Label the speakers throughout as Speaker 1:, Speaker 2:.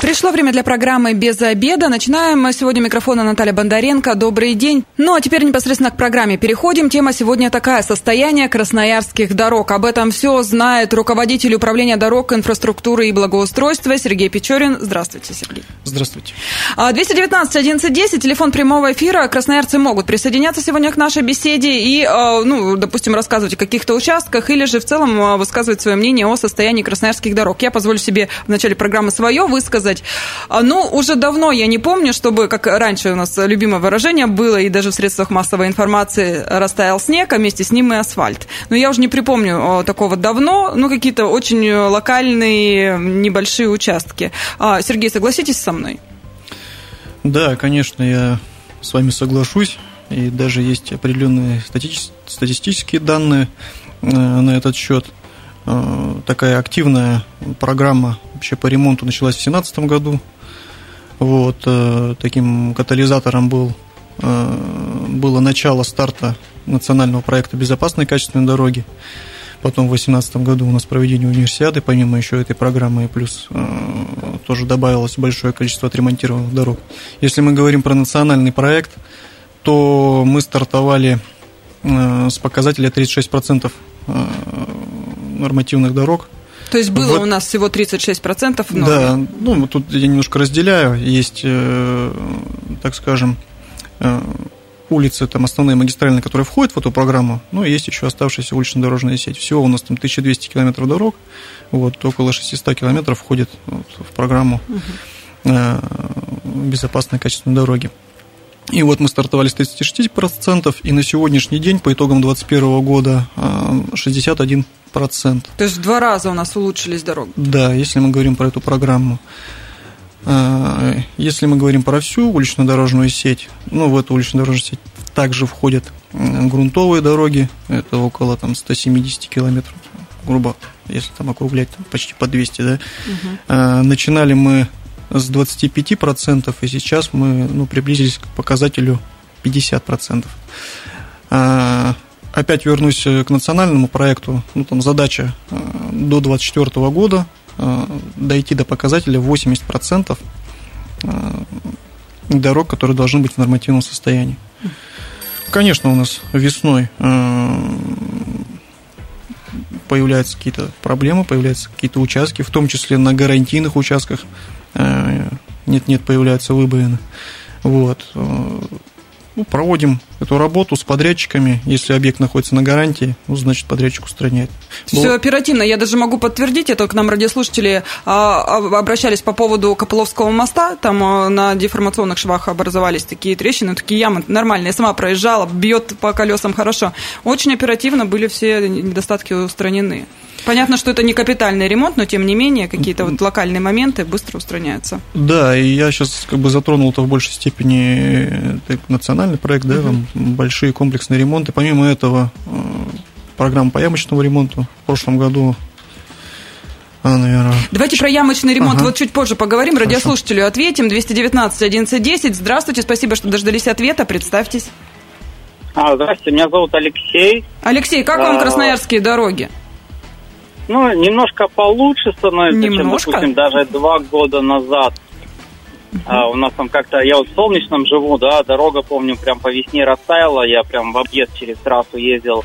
Speaker 1: Пришло время для программы «Без обеда». Начинаем мы сегодня микрофона Наталья Бондаренко. Добрый день. Ну, а теперь непосредственно к программе переходим. Тема сегодня такая – состояние красноярских дорог. Об этом все знает руководитель управления дорог, инфраструктуры и благоустройства Сергей Печорин. Здравствуйте, Сергей.
Speaker 2: Здравствуйте.
Speaker 1: 219 1110, телефон прямого эфира. Красноярцы могут присоединяться сегодня к нашей беседе и, а, ну, допустим, рассказывать о каких-то участках или же в целом а, высказывать свое мнение о состоянии красноярских дорог. Я позволю себе в начале программы свое высказать сказать. А, ну, уже давно я не помню, чтобы, как раньше у нас любимое выражение было, и даже в средствах массовой информации растаял снег, а вместе с ним и асфальт. Но я уже не припомню такого давно, ну, какие-то очень локальные небольшие участки. А, Сергей, согласитесь со мной?
Speaker 2: Да, конечно, я с вами соглашусь. И даже есть определенные статистические данные э, на этот счет. Э, такая активная программа вообще по ремонту началась в 2017 году. Вот, э, таким катализатором был, э, было начало старта национального проекта безопасной качественной дороги. Потом в 2018 году у нас проведение универсиады, помимо еще этой программы, и плюс тоже добавилось большое количество отремонтированных дорог. Если мы говорим про национальный проект, то мы стартовали с показателя 36% нормативных дорог.
Speaker 1: То есть было вот. у нас всего 36%?
Speaker 2: Но... Да, ну тут я немножко разделяю. Есть, э, так скажем, э, улицы, там основные магистральные, которые входят в эту программу, ну, есть еще оставшаяся улично-дорожная сеть. Всего у нас там 1200 километров дорог, вот, около 600 километров входит вот, в программу угу. безопасной качественной дороги. И вот мы стартовали с 36%, и на сегодняшний день, по итогам 2021 года, 61%.
Speaker 1: То есть в два раза у нас улучшились дороги?
Speaker 2: Да, если мы говорим про эту программу. А, если мы говорим про всю улично-дорожную сеть, ну, в эту улично-дорожную сеть также входят грунтовые дороги, это около там, 170 километров, грубо, если там округлять, там, почти по 200, да. Угу. Начинали мы с 25%, и сейчас мы ну, приблизились к показателю 50%. А, опять вернусь к национальному проекту. Ну, там задача а, до 2024 года а, дойти до показателя 80% а, дорог, которые должны быть в нормативном состоянии. Конечно, у нас весной появляются какие-то проблемы, появляются какие-то участки, в том числе на гарантийных участках – Э, нет-нет, появляются выбоины. Вот. Э, ну, проводим эту работу с подрядчиками. Если объект находится на гарантии, ну, значит, подрядчик устраняет.
Speaker 1: Все оперативно. Я даже могу подтвердить, это к нам радиослушатели а, а, обращались по поводу Копыловского моста. Там а, на деформационных швах образовались такие трещины, такие ямы нормальные. Я сама проезжала, бьет по колесам хорошо. Очень оперативно были все недостатки устранены. Понятно, что это не капитальный ремонт, но тем не менее какие-то вот локальные моменты быстро устраняются.
Speaker 2: Да, и я сейчас как бы затронул это в большей степени национальный проект, да, там большие комплексные ремонты. Помимо этого, э, программа по ямочному ремонту в прошлом году
Speaker 1: а, наверное. Давайте про ямочный ремонт ага. вот чуть позже поговорим. Хорошо. Радиослушателю ответим. 219 1110. Здравствуйте, спасибо, что дождались ответа. Представьтесь.
Speaker 3: А, здравствуйте, меня зовут Алексей.
Speaker 1: Алексей, как вам а, красноярские дороги?
Speaker 3: Ну, немножко получше становится, немножко? чем, допустим, даже два года назад. Uh-huh. А, у нас там как-то, я вот в Солнечном живу, да, дорога, помню, прям по весне растаяла, я прям в объезд через трассу ездил.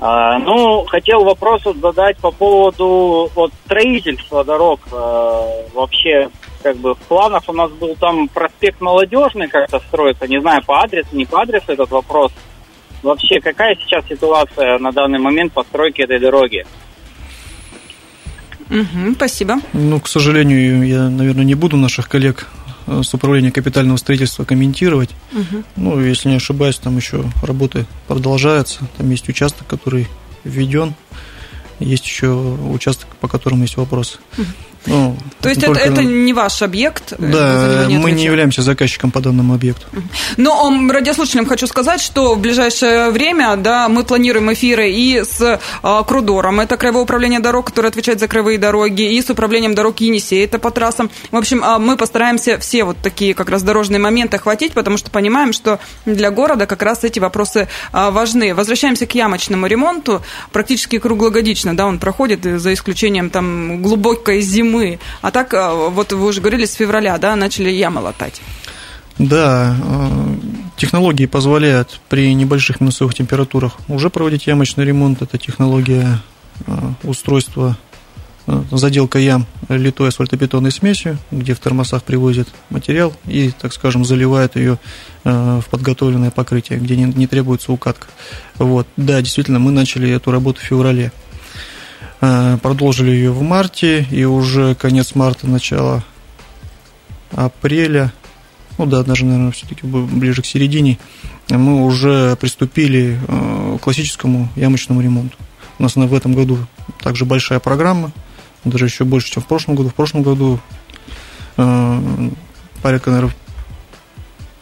Speaker 3: А, ну, хотел вопрос вот задать по поводу вот, строительства дорог. А, вообще, как бы в планах у нас был там проспект Молодежный как-то строится, не знаю, по адресу, не по адресу этот вопрос. Вообще, какая сейчас ситуация на данный момент постройки этой дороги?
Speaker 1: Угу, спасибо.
Speaker 2: Ну, к сожалению, я, наверное, не буду наших коллег э, с управления капитального строительства комментировать. Угу. Ну, если не ошибаюсь, там еще работы продолжаются. Там есть участок, который введен. Есть еще участок, по которому есть вопросы. Угу.
Speaker 1: Ну, То есть только... это, это не ваш объект?
Speaker 2: Э, да, мы не являемся заказчиком по данному объекту.
Speaker 1: Но радиослушателям хочу сказать, что в ближайшее время да, мы планируем эфиры и с а, Крудором, это Краевое управление дорог, которое отвечает за краевые дороги, и с управлением дорог Енисей, это по трассам. В общем, а, мы постараемся все вот такие как раз дорожные моменты охватить, потому что понимаем, что для города как раз эти вопросы а, важны. Возвращаемся к ямочному ремонту. Практически круглогодично да, он проходит, за исключением там глубокой зимы. А так, а, вот вы уже говорили, с февраля да, начали ямы латать.
Speaker 2: Да, технологии позволяют при небольших минусовых температурах уже проводить ямочный ремонт. Это технология устройства Э, заделка ям литой асфальтобетонной смесью, где в термосах привозят материал и, так скажем, заливают ее э, в подготовленное покрытие, где не требуется укатка. Вот. Да, действительно, мы начали эту работу в феврале. Э, продолжили ее в марте, и уже конец марта, начало апреля, ну да, даже, наверное, все-таки ближе к середине, мы уже приступили к классическому ямочному ремонту. У нас в этом году также большая программа – даже еще больше, чем в прошлом году. В прошлом году э, порядка, наверное,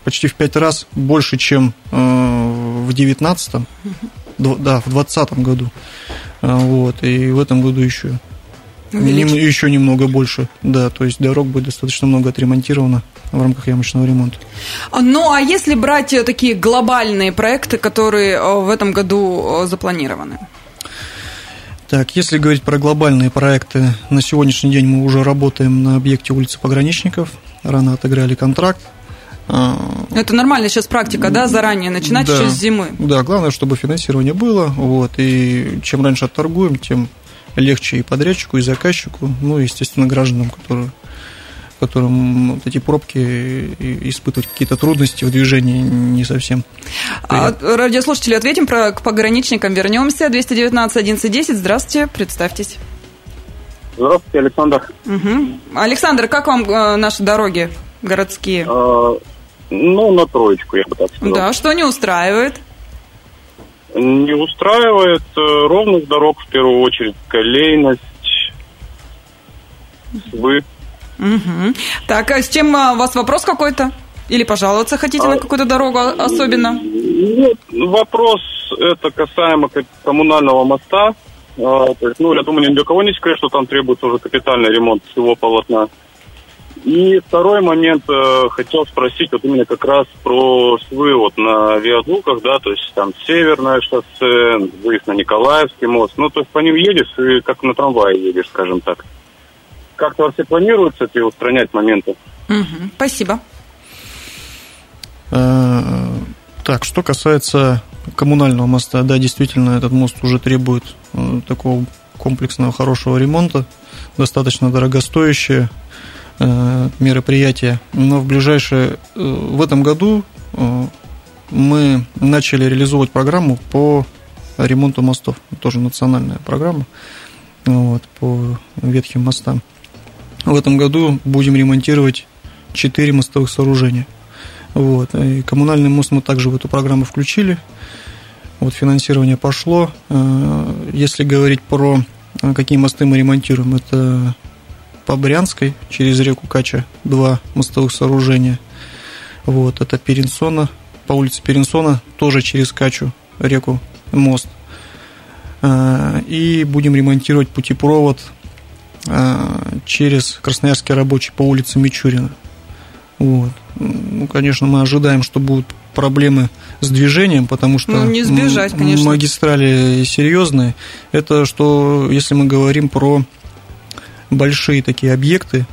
Speaker 2: почти в пять раз больше, чем э, в девятнадцатом, да, в двадцатом году. Э, вот, и в этом году еще Нем, еще немного больше, да, то есть дорог будет достаточно много отремонтировано в рамках ямочного ремонта.
Speaker 1: Ну, а если брать э, такие глобальные проекты, которые э, в этом году запланированы?
Speaker 2: Так, если говорить про глобальные проекты, на сегодняшний день мы уже работаем на объекте улицы Пограничников. Рано отыграли контракт.
Speaker 1: А, Это нормальная сейчас практика, да, заранее начинать да, еще с зимы.
Speaker 2: Да, главное, чтобы финансирование было, вот, и чем раньше отторгуем, тем легче и подрядчику, и заказчику, ну, и, естественно, гражданам, которые которым вот эти пробки испытывать какие-то трудности в движении не совсем.
Speaker 1: А, радиослушатели, ответим про, к пограничникам, вернемся. 219 11 здравствуйте, представьтесь.
Speaker 4: Здравствуйте, Александр.
Speaker 1: Угу. Александр, как вам э, наши дороги городские?
Speaker 4: А, ну, на троечку, я бы так сказал.
Speaker 1: Да, что не устраивает?
Speaker 4: Не устраивает э, ровных дорог, в первую очередь, колейность, свы.
Speaker 1: Угу. Так, а с чем а, у вас вопрос какой-то? Или пожаловаться хотите а, на какую-то дорогу особенно?
Speaker 4: Нет, вопрос это касаемо коммунального моста. А, то есть, ну, я думаю, ни для кого не секрет, что там требуется уже капитальный ремонт всего полотна. И второй момент, э, хотел спросить вот именно как раз про свы вот на виадуках, да, то есть там Северное шоссе, выезд на Николаевский мост, ну, то есть по ним едешь и как на трамвае едешь, скажем так как-то вообще планируется эти устранять моменты?
Speaker 1: Угу, спасибо.
Speaker 2: А, так, что касается коммунального моста, да, действительно, этот мост уже требует э, такого комплексного хорошего ремонта, достаточно дорогостоящее э, мероприятие. Но в ближайшее, э, в этом году мы начали реализовывать программу по ремонту мостов. Тоже национальная программа вот, по ветхим мостам. В этом году будем ремонтировать 4 мостовых сооружения. Вот. И коммунальный мост мы также в эту программу включили. Вот финансирование пошло. Э, если говорить про э, какие мосты мы ремонтируем, это по Брянской через реку Кача два мостовых сооружения. Вот, это Перенсона, по улице Перенсона, тоже через Качу реку мост. Э, и будем ремонтировать путепровод а, через Красноярский рабочий по улице Мичурина. Вот. Ну, конечно, мы ожидаем, что будут проблемы с движением, потому что
Speaker 1: ну, не сбежать, конечно.
Speaker 2: магистрали серьезные. Это что, если мы говорим про большие такие объекты,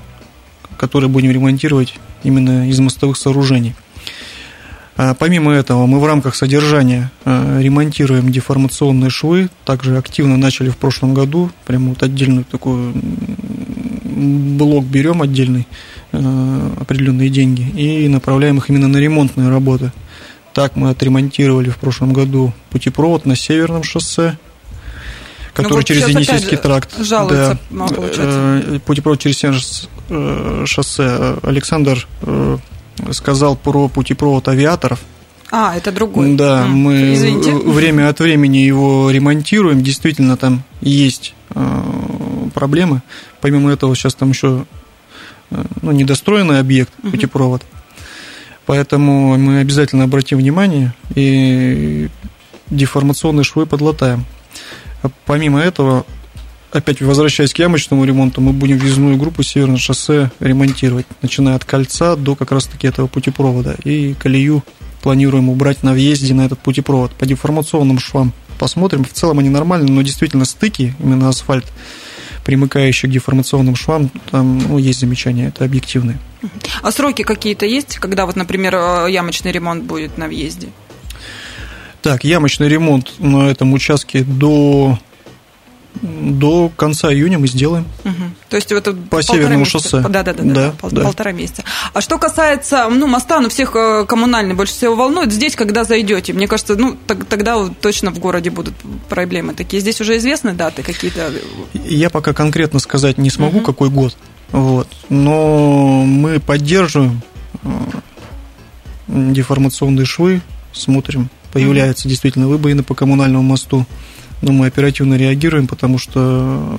Speaker 2: которые будем ремонтировать именно из мостовых сооружений. А, помимо этого, мы в рамках содержания а, ремонтируем деформационные швы. Также активно начали в прошлом году. Прямо вот отдельный такой блок берем отдельный, а, определенные деньги, и направляем их именно на ремонтные работы. Так мы отремонтировали в прошлом году путепровод на Северном шоссе, который ну, вот через Енисейский тракт.
Speaker 1: Жалуется, да, получается.
Speaker 2: Путепровод через Северное э, шоссе. Александр э, сказал про путепровод авиаторов.
Speaker 1: А, это другой.
Speaker 2: Да, а, мы извините. время от времени его ремонтируем. Действительно, там есть э, проблемы. Помимо этого, сейчас там еще э, ну, недостроенный объект, путепровод. Поэтому мы обязательно обратим внимание и деформационные швы подлатаем. Помимо этого, опять возвращаясь к ямочному ремонту, мы будем въездную группу Северное шоссе ремонтировать, начиная от кольца до как раз-таки этого путепровода. И колею планируем убрать на въезде на этот путепровод. По деформационным швам посмотрим. В целом они нормальные, но действительно стыки, именно асфальт, примыкающий к деформационным швам, там ну, есть замечания, это объективные.
Speaker 1: А сроки какие-то есть, когда вот, например, э, ямочный ремонт будет на въезде?
Speaker 2: Так, ямочный ремонт на этом участке до до конца июня мы сделаем.
Speaker 1: Угу. То есть это
Speaker 2: по северному месяца. шоссе.
Speaker 1: Да, да, да, да, да, пол, да, полтора месяца. А что касается, ну, моста, ну, всех э, коммунальный больше всего волнует. Здесь, когда зайдете, мне кажется, ну, тогда точно в городе будут проблемы такие. Здесь уже известны даты какие-то?
Speaker 2: Я пока конкретно сказать не смогу, угу. какой год. Вот. Но мы поддерживаем э, деформационные швы, смотрим, появляются действительно выбоины по коммунальному мосту но мы оперативно реагируем, потому что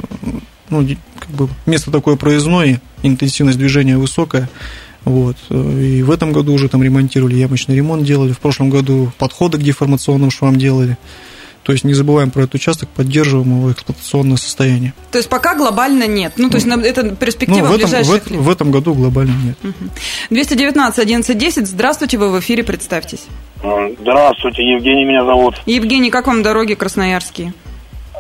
Speaker 2: ну, как бы место такое проездное, интенсивность движения высокая. Вот. И в этом году уже там ремонтировали, ямочный ремонт делали, в прошлом году подходы к деформационным швам делали. То есть не забываем про этот участок, поддерживаем его эксплуатационное состояние.
Speaker 1: То есть пока глобально нет. Ну, то есть это перспектива ну, в, этом, ближайших
Speaker 2: в, в этом году глобально нет.
Speaker 1: 219 11 10. Здравствуйте, вы в эфире, представьтесь.
Speaker 5: Здравствуйте, Евгений меня зовут.
Speaker 1: Евгений, как вам дороги красноярские?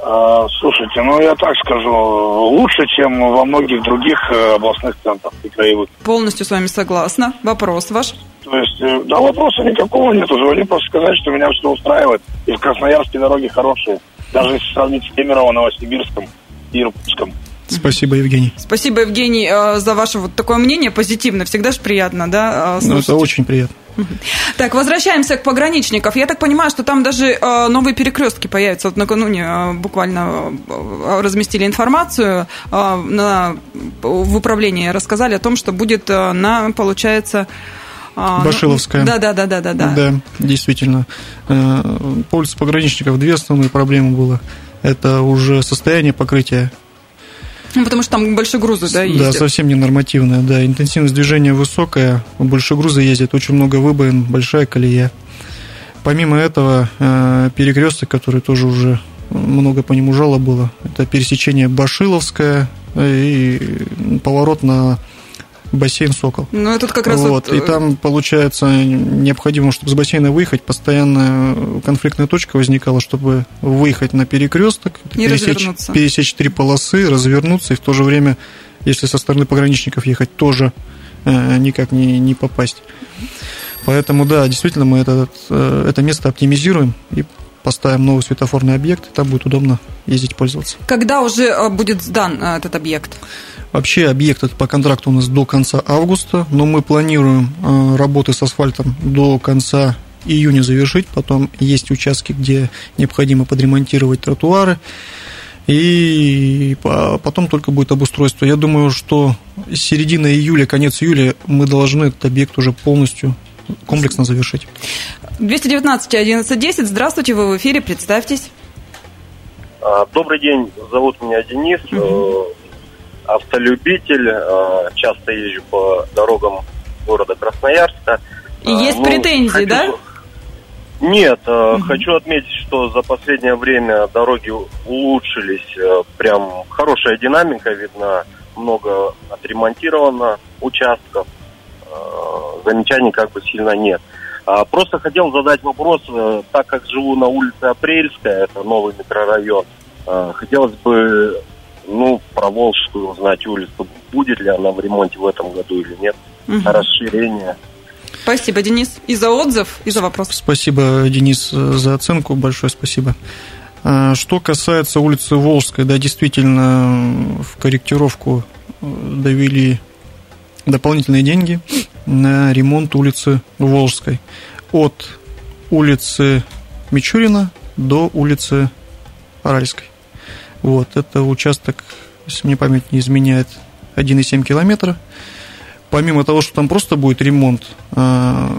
Speaker 5: А, слушайте, ну я так скажу, лучше, чем во многих других э, областных центрах и краевых.
Speaker 1: Полностью с вами согласна. Вопрос ваш?
Speaker 5: То есть, э, да, вопроса никакого нет. Звоню просто сказать, что меня все устраивает. И в Красноярске дороги хорошие. Даже если сравнить с Кемерово, Новосибирском и Иркутском.
Speaker 2: Спасибо, Евгений.
Speaker 1: Спасибо, Евгений, э, за ваше вот такое мнение позитивное. Всегда же приятно, да?
Speaker 2: Ну, это очень приятно.
Speaker 1: Так, возвращаемся к пограничников. Я так понимаю, что там даже э, новые перекрестки появятся. Вот накануне э, буквально э, разместили информацию э, на, в управлении, рассказали о том, что будет э, на, получается...
Speaker 2: Э, Башиловская.
Speaker 1: Да, да, да, да, да, да.
Speaker 2: Да, действительно. Э, по улице пограничников две основные проблемы было. Это уже состояние покрытия
Speaker 1: ну, потому что там большие грузы, да, ездят?
Speaker 2: Да, совсем не нормативная, да. Интенсивность движения высокая, большие грузы ездят, очень много выбоин, большая колея. Помимо этого, э, перекресток, который тоже уже много по нему жалоб было, это пересечение Башиловская и поворот на бассейн «Сокол».
Speaker 1: Ну, это как раз
Speaker 2: вот. вот... И э, там, получается, необходимо, чтобы с бассейна выехать, постоянно конфликтная точка возникала, чтобы выехать на перекресток, пересечь, пересечь три полосы, развернуться, и в то же время, если со стороны пограничников ехать, тоже э, никак не, не попасть. Поэтому, да, действительно, мы это, э, это место оптимизируем и поставим новый светофорный объект, и там будет удобно ездить, пользоваться.
Speaker 1: Когда уже э, будет сдан этот объект?
Speaker 2: Вообще объект этот по контракту у нас до конца августа, но мы планируем э, работы с асфальтом до конца июня завершить. Потом есть участки, где необходимо подремонтировать тротуары. И потом только будет обустройство. Я думаю, что середина июля, конец июля мы должны этот объект уже полностью комплексно завершить.
Speaker 1: 219 11 10. Здравствуйте, вы в эфире, представьтесь.
Speaker 6: А, добрый день, зовут меня Денис, угу. Автолюбитель, э, часто езжу по дорогам города Красноярска.
Speaker 1: И есть ну, претензии, хочу... да?
Speaker 6: Нет, угу. хочу отметить, что за последнее время дороги улучшились, прям хорошая динамика видна, много отремонтировано участков, замечаний как бы сильно нет. А, просто хотел задать вопрос, э, так как живу на улице Апрельская, это новый микрорайон, э, хотелось бы, ну, про Волжскую узнать улицу, будет ли она в ремонте в этом году или нет, угу. расширение.
Speaker 1: Спасибо, Денис, и за отзыв, и за вопрос.
Speaker 2: Спасибо, Денис, за оценку, большое спасибо. А, что касается улицы Волжской, да, действительно, в корректировку э, довели дополнительные деньги на ремонт улицы Волжской. От улицы Мичурина до улицы Аральской. Вот, это участок, если мне память не изменяет, 1,7 километра. Помимо того, что там просто будет ремонт, а,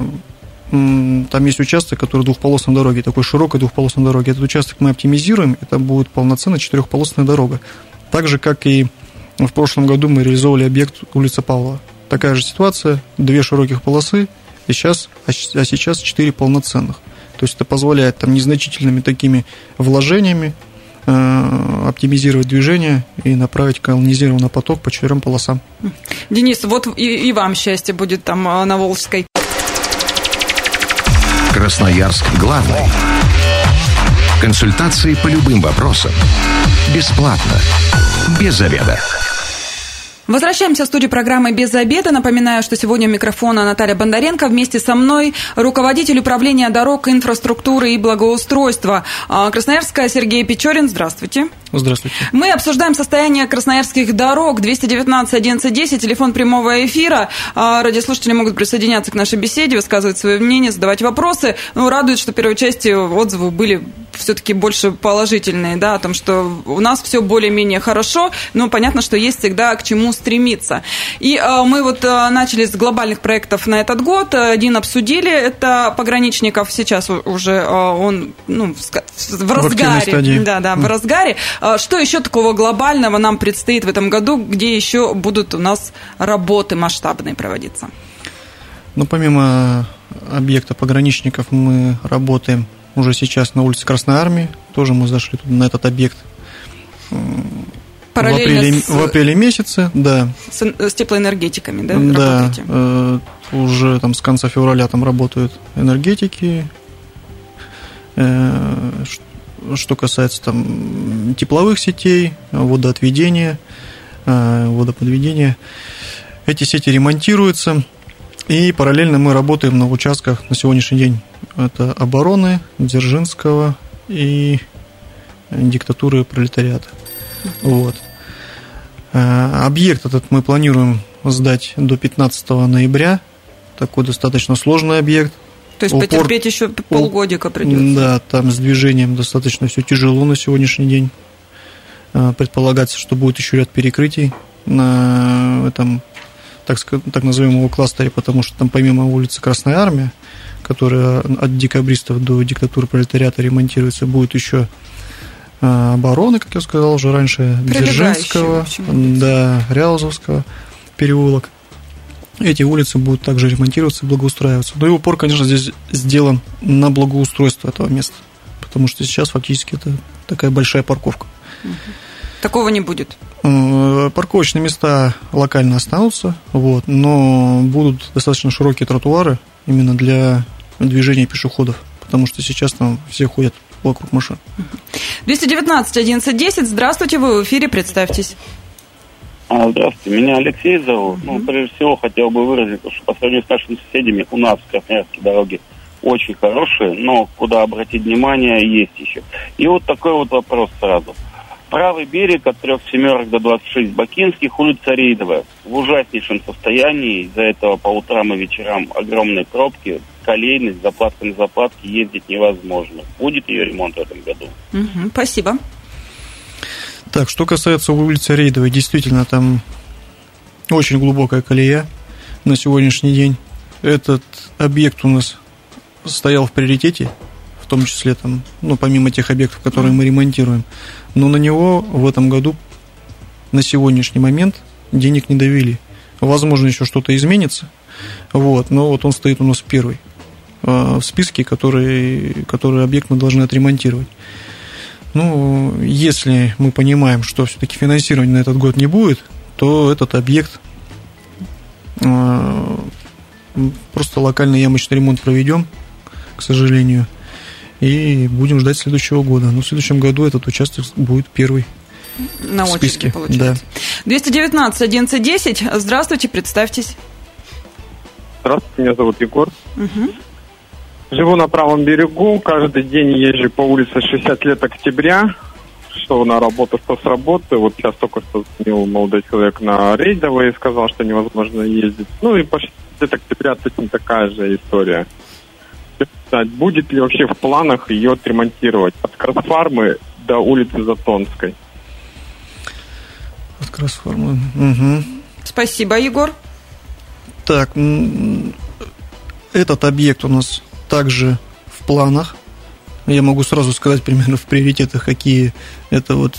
Speaker 2: там есть участок, который двухполосной дороги, такой широкой двухполосной дороги. Этот участок мы оптимизируем, это будет полноценная четырехполосная дорога. Так же, как и в прошлом году мы реализовывали объект улица Павла. Такая же ситуация, две широких полосы, и сейчас, а сейчас четыре полноценных. То есть это позволяет там незначительными такими вложениями оптимизировать движение и направить колонизированный поток по четырем полосам.
Speaker 1: Денис, вот и, и вам счастье будет там э, на Волжской.
Speaker 7: Красноярск главный. Консультации по любым вопросам. Бесплатно. Без заведа.
Speaker 1: Возвращаемся в студию программы «Без обеда». Напоминаю, что сегодня у микрофона Наталья Бондаренко. Вместе со мной руководитель управления дорог, инфраструктуры и благоустройства а, Красноярская Сергей Печорин. Здравствуйте.
Speaker 2: Здравствуйте.
Speaker 1: Мы обсуждаем состояние красноярских дорог. 219 11 телефон прямого эфира. А, радиослушатели могут присоединяться к нашей беседе, высказывать свое мнение, задавать вопросы. Ну, радует, что в первой части отзывы были все-таки больше положительные, да, о том, что у нас все более-менее хорошо, но понятно, что есть всегда к чему стремиться. И э, мы вот э, начали с глобальных проектов на этот год. Один обсудили, это пограничников сейчас уже э, он ну, в, в разгаре. Да, да, в разгаре. Э, что еще такого глобального нам предстоит в этом году, где еще будут у нас работы масштабные проводиться?
Speaker 2: Ну, помимо объекта пограничников мы работаем уже сейчас на улице Красной Армии. Тоже мы зашли на этот объект Параллельно в апреле, с... в апреле месяце, да.
Speaker 1: С, с теплоэнергетиками, да?
Speaker 2: Да, э, уже там с конца февраля там работают энергетики. Э, что касается там тепловых сетей, водоотведения, э, водоподведения, эти сети ремонтируются. И параллельно мы работаем на участках на сегодняшний день. Это обороны, Дзержинского и диктатуры пролетариата. Вот. Э, объект этот мы планируем сдать до 15 ноября. Такой достаточно сложный объект.
Speaker 1: То есть Упор... потерпеть еще полгодика придется.
Speaker 2: Да, там с движением достаточно все тяжело на сегодняшний день. Э, предполагается, что будет еще ряд перекрытий на этом, так, так назовем его кластере, потому что там помимо улицы Красная Армия, которая от декабристов до диктатуры пролетариата ремонтируется, будет еще а, обороны, как я сказал уже раньше, Дзержинского, да, Ряузовского переулок. Эти улицы будут также ремонтироваться и благоустраиваться. Но и упор, конечно, здесь сделан на благоустройство этого места, потому что сейчас фактически это такая большая парковка.
Speaker 1: Такого не будет?
Speaker 2: Э, парковочные места локально останутся, вот, но будут достаточно широкие тротуары именно для движения пешеходов, потому что сейчас там все ходят вокруг машин.
Speaker 1: 219 11 Здравствуйте, вы в эфире, представьтесь.
Speaker 8: А, здравствуйте, меня Алексей зовут. Ну, прежде всего, хотел бы выразить, что по сравнению с нашими соседями, у нас в Красноярске дороги очень хорошие, но куда обратить внимание, есть еще. И вот такой вот вопрос сразу. Правый берег от трех семерок до 26 Бакинских, улица Рейдовая. В ужаснейшем состоянии. Из-за этого по утрам и вечерам огромные пробки, колейность, заплатка на заплатке, ездить невозможно. Будет ее ремонт в этом году.
Speaker 1: Угу, спасибо.
Speaker 2: Так, что касается улицы Рейдовой, действительно, там очень глубокая колея на сегодняшний день. Этот объект у нас стоял в приоритете, в том числе там, ну, помимо тех объектов, которые мы ремонтируем. Но на него в этом году на сегодняшний момент денег не довели. Возможно, еще что-то изменится, вот, но вот он стоит у нас первый э, в списке, который, который объект мы должны отремонтировать. Ну, если мы понимаем, что все-таки финансирования на этот год не будет, то этот объект э, просто локальный ямочный ремонт проведем, к сожалению, и будем ждать следующего года. Но в следующем году этот участок будет первый
Speaker 1: на в очереди, списке. получается. Да. 219 1110. Здравствуйте, представьтесь.
Speaker 9: Здравствуйте, меня зовут Егор. Угу. Живу на правом берегу, каждый день езжу по улице 60 лет октября, что на работу, что с работы. Вот сейчас только что звонил молодой человек на рейдовые и сказал, что невозможно ездить. Ну и по 60 лет октября точно такая же история сказать, будет ли вообще в планах ее отремонтировать от Красфармы до улицы Затонской?
Speaker 2: От Красфармы. Угу.
Speaker 1: Спасибо, Егор.
Speaker 2: Так, этот объект у нас также в планах. я могу сразу сказать примерно в приоритетах, какие. Это вот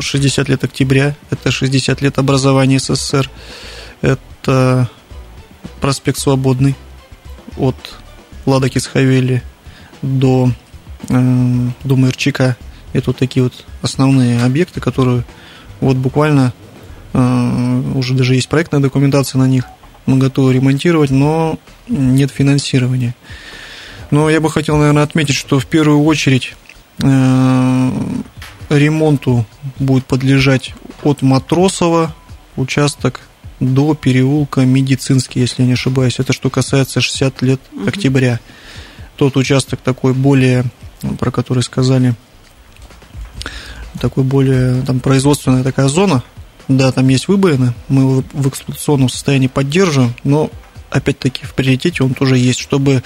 Speaker 2: 60 лет октября, это 60 лет образования СССР, это проспект Свободный от Ладоки Схавели до, до Мэрчика. Это вот такие вот основные объекты, которые вот буквально уже даже есть проектная документация на них. Мы готовы ремонтировать, но нет финансирования. Но я бы хотел, наверное, отметить, что в первую очередь э, ремонту будет подлежать от Матросова участок до переулка Медицинский, если я не ошибаюсь. Это что касается 60 лет октября. Тот участок такой более, про который сказали, такой более там производственная такая зона. Да, там есть выбоины, мы его в эксплуатационном состоянии поддерживаем, но опять-таки в приоритете он тоже есть, чтобы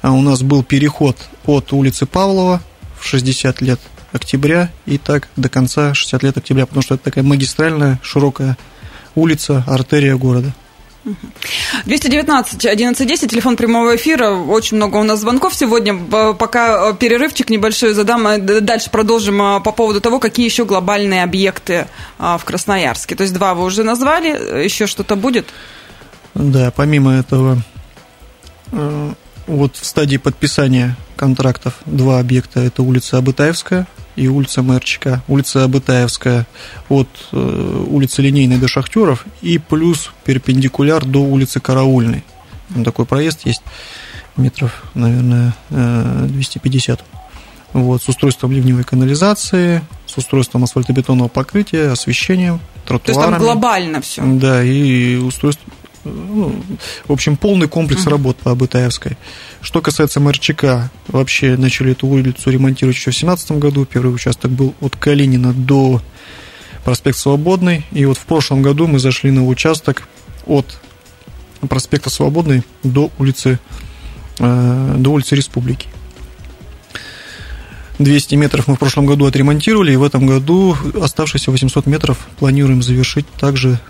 Speaker 2: а, у нас был переход от улицы Павлова в 60 лет октября и так до конца 60 лет октября, потому что это такая магистральная широкая улица, артерия города.
Speaker 1: 219 1110, телефон прямого эфира. Очень много у нас звонков сегодня. Пока перерывчик небольшой задам, а дальше продолжим по поводу того, какие еще глобальные объекты в Красноярске. То есть два вы уже назвали, еще что-то будет?
Speaker 2: Да, помимо этого, э, вот в стадии подписания контрактов два объекта. Это улица Абытаевская и улица Мэрчика. Улица Абытаевская от э, улицы Линейной до Шахтеров и плюс перпендикуляр до улицы Караульной. Там такой проезд есть, метров, наверное, 250. Э, вот, с устройством ливневой канализации, с устройством асфальтобетонного покрытия, освещением, тротуарами. То есть
Speaker 1: там глобально все.
Speaker 2: Да, и устройство, ну, в общем, полный комплекс uh-huh. работ по Абытаевской. Что касается Марчака, вообще начали эту улицу ремонтировать еще в 2017 году. Первый участок был от Калинина до проспекта Свободный. И вот в прошлом году мы зашли на участок от проспекта Свободный до улицы, э, до улицы Республики. 200 метров мы в прошлом году отремонтировали, и в этом году оставшиеся 800 метров планируем завершить также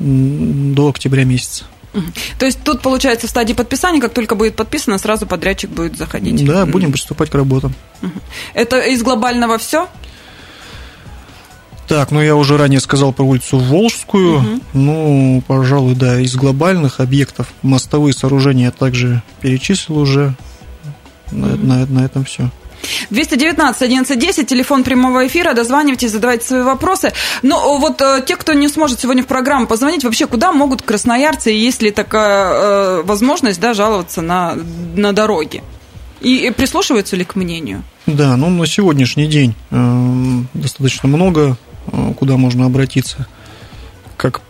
Speaker 2: до октября месяца.
Speaker 1: То есть тут, получается, в стадии подписания, как только будет подписано, сразу подрядчик будет заходить?
Speaker 2: Да, будем приступать к работам.
Speaker 1: Это из глобального все?
Speaker 2: Так, ну я уже ранее сказал про улицу Волжскую. Угу. Ну, пожалуй, да, из глобальных объектов мостовые сооружения я также перечислил уже. Угу. На, на, на этом все.
Speaker 1: 219 1110, телефон прямого эфира, дозванивайтесь, задавайте свои вопросы. Ну, вот э, те, кто не сможет сегодня в программу позвонить, вообще куда могут красноярцы, есть ли такая э, возможность, да, жаловаться на, на дороги? И, и прислушиваются ли к мнению?
Speaker 2: Да, ну, на сегодняшний день э, достаточно много, э, куда можно обратиться. Как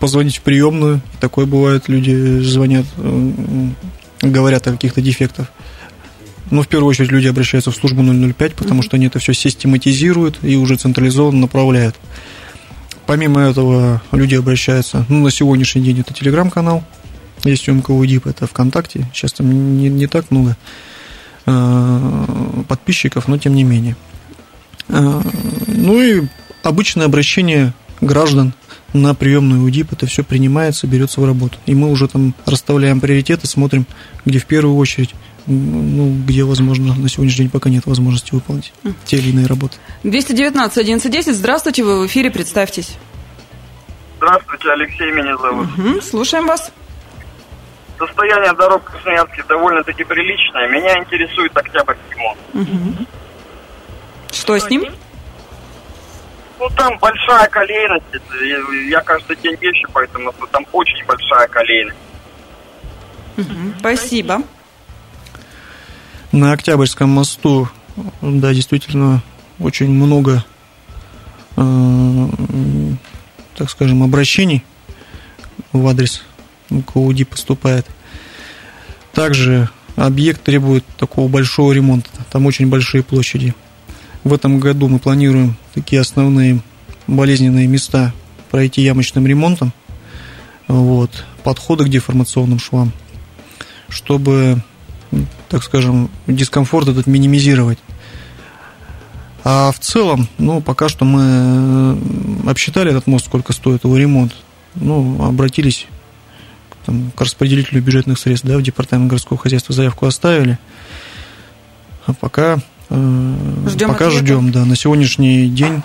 Speaker 2: позвонить в приемную, такое бывает, люди звонят, э, говорят о каких-то дефектах. Ну, в первую очередь люди обращаются в службу 005, потому что они это все систематизируют и уже централизованно направляют. Помимо этого, люди обращаются, ну, на сегодняшний день это телеграм-канал, есть у МКУ ДИП, это ВКонтакте, сейчас там не, не так много э, подписчиков, но тем не менее. Э, ну и обычное обращение граждан на приемную УДИП, это все принимается, берется в работу. И мы уже там расставляем приоритеты, смотрим, где в первую очередь ну, где, возможно, на сегодняшний день пока нет возможности выполнить те или иные работы.
Speaker 1: 219 1110, здравствуйте, вы в эфире, представьтесь.
Speaker 10: Здравствуйте, Алексей меня зовут.
Speaker 1: Угу, слушаем вас.
Speaker 10: Состояние дорог в Красноярске довольно-таки приличное. Меня интересует Октябрьский мост.
Speaker 1: Угу. Что с ним?
Speaker 10: Ну, там большая колейность. Я каждый день езжу по этому мосту. Там очень большая колейность.
Speaker 1: Угу. Спасибо.
Speaker 2: На Октябрьском мосту, да, действительно, очень много, э, так скажем, обращений в адрес КУДИ поступает. Также объект требует такого большого ремонта. Там очень большие площади. В этом году мы планируем такие основные болезненные места пройти ямочным ремонтом. Вот, подходы к деформационным швам, чтобы так скажем, дискомфорт этот минимизировать. А в целом, ну, пока что мы э, обсчитали этот мост, сколько стоит его ремонт. Ну, обратились там, к распределителю бюджетных средств, да, в департамент городского хозяйства заявку оставили. А пока ждем пока ответа. ждем, да. На сегодняшний день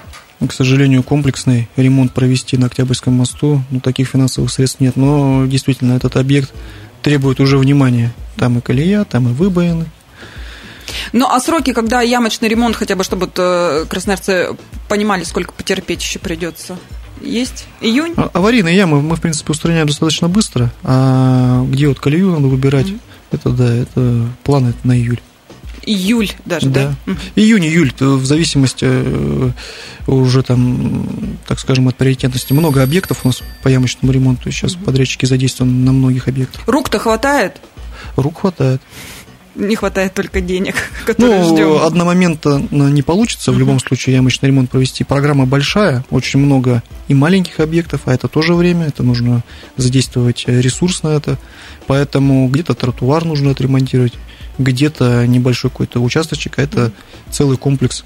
Speaker 2: к сожалению, комплексный ремонт провести на Октябрьском мосту, ну, таких финансовых средств нет. Но действительно, этот объект требует уже внимания. Там и колея, там и выбоины.
Speaker 1: Ну, а сроки, когда ямочный ремонт, хотя бы, чтобы э, красноярцы понимали, сколько потерпеть еще придется? Есть? Июнь? А,
Speaker 2: аварийные ямы мы, в принципе, устраняем достаточно быстро. А где вот колею надо выбирать, mm-hmm. это да, это планы на июль
Speaker 1: июль даже, да?
Speaker 2: да? Июнь-июль, в зависимости э, уже там, так скажем, от приоритетности. Много объектов у нас по ямочному ремонту. Сейчас угу. подрядчики задействованы на многих объектах.
Speaker 1: Рук-то хватает?
Speaker 2: Рук хватает.
Speaker 1: Не хватает только денег, которые ну, ждем.
Speaker 2: одномоментно не получится в любом случае ямочный ремонт провести. Программа большая, очень много и маленьких объектов, а это тоже время, это нужно задействовать ресурс на это. Поэтому где-то тротуар нужно отремонтировать, где-то небольшой какой-то участочек, а это целый комплекс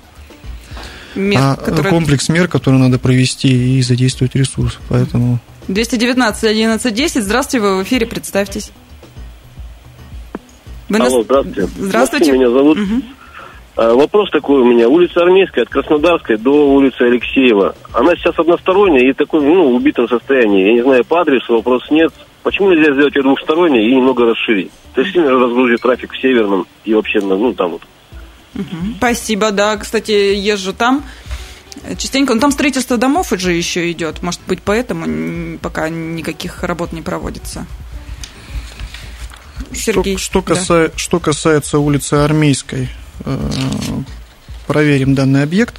Speaker 2: мер, а, который... комплекс мер, который надо провести и задействовать ресурс. Поэтому
Speaker 1: 219 11 10. Здравствуйте, вы в эфире, представьтесь.
Speaker 11: Вы Алло, нас... здравствуйте.
Speaker 1: Здравствуйте.
Speaker 11: Меня зовут. Угу. Вопрос такой у меня. Улица Армейская от Краснодарской до улицы Алексеева. Она сейчас односторонняя и такой, ну, убитом состоянии. Я не знаю, по адресу вопрос нет. Почему нельзя сделать ее двухсторонней и немного расширить? То есть сильно разгрузить трафик в Северном и вообще, ну, там вот.
Speaker 1: Угу. Спасибо, да. Кстати, езжу там частенько. Но там строительство домов уже еще идет. Может быть, поэтому пока никаких работ не проводится.
Speaker 2: Сергей. Что, что, да. касается, что касается улицы Армейской, э, проверим данный объект.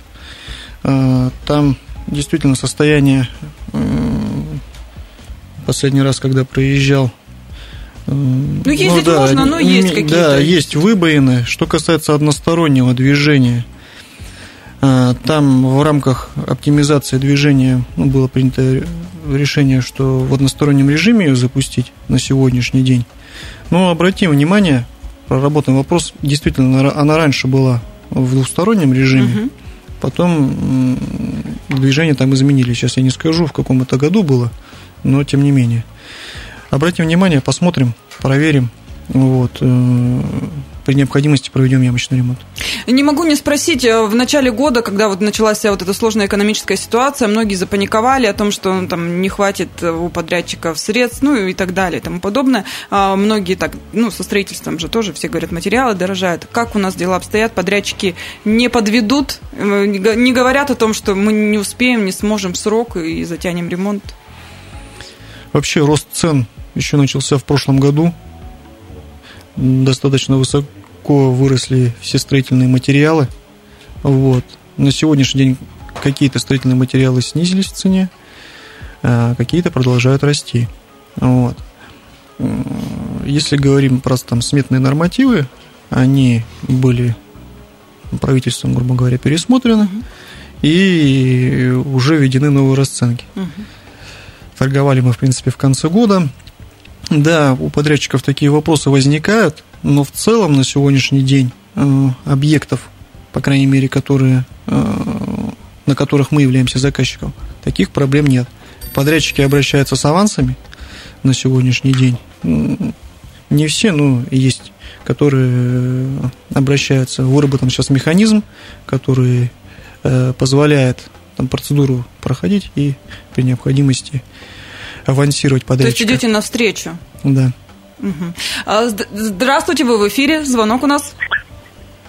Speaker 2: Э, там действительно состояние э, последний раз, когда проезжал.
Speaker 1: Ну, ездить ну, да, можно, но есть какие-то.
Speaker 2: Да, есть выбоины. Что касается одностороннего движения, там в рамках оптимизации движения ну, было принято решение, что в одностороннем режиме ее запустить на сегодняшний день. Но обратим внимание, проработан вопрос, действительно, она раньше была в двустороннем режиме, угу. потом движения там изменили. Сейчас я не скажу, в каком это году было, но тем не менее. Обратим внимание, посмотрим, проверим. Вот. При необходимости проведем ямочный ремонт.
Speaker 1: Не могу не спросить, э, в начале года, когда вот началась вот эта сложная экономическая ситуация, многие запаниковали о том, что ну, там не хватит э, у подрядчиков средств, ну и так далее и тому подобное. А многие так, ну, со строительством же тоже все говорят, материалы дорожают. Как у нас дела обстоят? Подрядчики не подведут, э, не говорят о том, что мы не успеем, не сможем в срок и затянем ремонт?
Speaker 2: Вообще рост цен еще начался в прошлом году. Достаточно высок, легко выросли все строительные материалы. Вот. На сегодняшний день какие-то строительные материалы снизились в цене, а какие-то продолжают расти. Вот. Если говорим про там, сметные нормативы, они были правительством, грубо говоря, пересмотрены, и уже введены новые расценки. Торговали мы, в принципе, в конце года. Да, у подрядчиков такие вопросы возникают, но в целом на сегодняшний день э, объектов, по крайней мере, которые, э, на которых мы являемся заказчиком, таких проблем нет. Подрядчики обращаются с авансами на сегодняшний день. Не все, но есть, которые обращаются. Выработан сейчас механизм, который э, позволяет там, процедуру проходить и при необходимости авансировать подрядчика.
Speaker 1: То есть идете навстречу?
Speaker 2: Да.
Speaker 1: Угу. Здравствуйте, вы в эфире. Звонок у нас.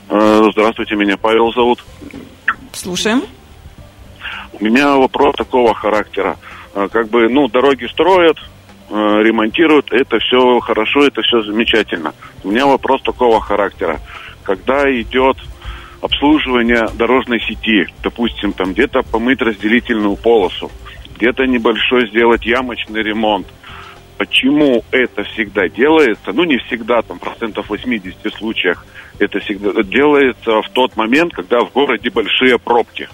Speaker 12: А, здравствуйте, меня Павел зовут.
Speaker 1: Слушаем.
Speaker 12: У меня вопрос такого характера. А, как бы, ну, дороги строят, а, ремонтируют, это все хорошо, это все замечательно. У меня вопрос такого характера. Когда идет обслуживание дорожной сети, допустим, там где-то помыть разделительную полосу, где-то небольшой сделать ямочный ремонт, Почему это всегда делается? Ну, не всегда, там, процентов 80 случаях это всегда делается в тот момент, когда в городе большие пробки.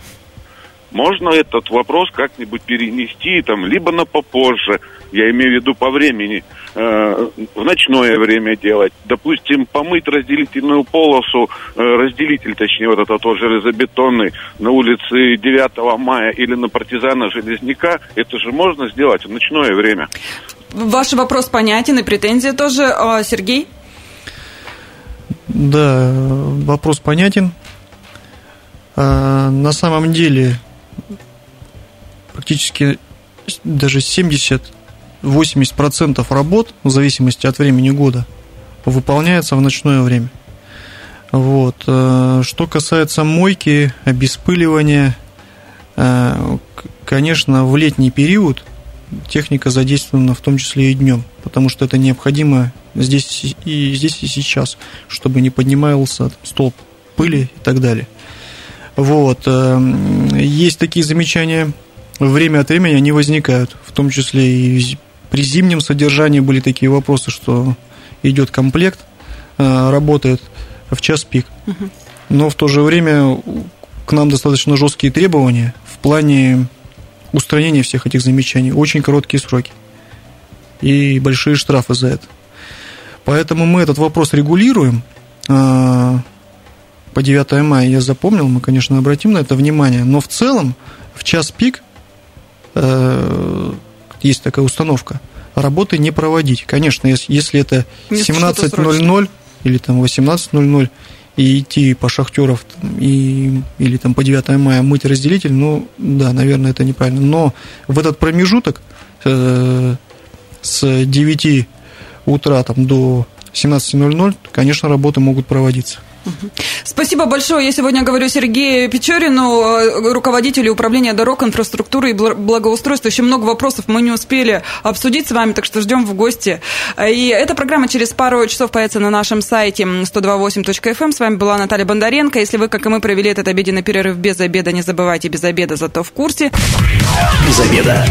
Speaker 12: Можно этот вопрос как-нибудь перенести, там, либо на попозже, я имею в виду по времени, э, в ночное время делать. Допустим, помыть разделительную полосу, э, разделитель, точнее, вот этот вот железобетонный, на улице 9 мая или на партизана Железняка, это же можно сделать в ночное время.
Speaker 1: Ваш вопрос понятен и претензия тоже. А, Сергей?
Speaker 2: Да, вопрос понятен. А, на самом деле практически даже 70-80% работ, в зависимости от времени года, выполняется в ночное время. Вот. А, что касается мойки, обеспыливания, а, конечно, в летний период техника задействована в том числе и днем, потому что это необходимо здесь и здесь и сейчас, чтобы не поднимался столб пыли и так далее. Вот. Эм, есть такие замечания, время от времени они возникают, в том числе и при зимнем содержании были такие вопросы, что идет комплект, э, работает в час пик. Но в то же время к нам достаточно жесткие требования в плане устранения всех этих замечаний. Очень короткие сроки и большие штрафы за это. Поэтому мы этот вопрос регулируем. По 9 мая я запомнил, мы, конечно, обратим на это внимание, но в целом в час пик э, есть такая установка, работы не проводить. Конечно, если это 17.00 или там 18.00, и идти по шахтеров и, или там по 9 мая мыть разделитель, ну да, наверное, это неправильно. Но в этот промежуток э, с 9 утра там, до 17.00, конечно, работы могут проводиться.
Speaker 1: Спасибо большое. Я сегодня говорю Сергею Печорину, э, руководителю управления дорог, инфраструктуры и благоустройства. Еще много вопросов мы не успели обсудить с вами, так что ждем в гости. И эта программа через пару часов появится на нашем сайте 128.fm. Эм. С вами была Наталья Бондаренко. Если вы, как и мы, провели этот обеденный перерыв без обеда, не забывайте без обеда, зато в курсе.
Speaker 7: Без обеда.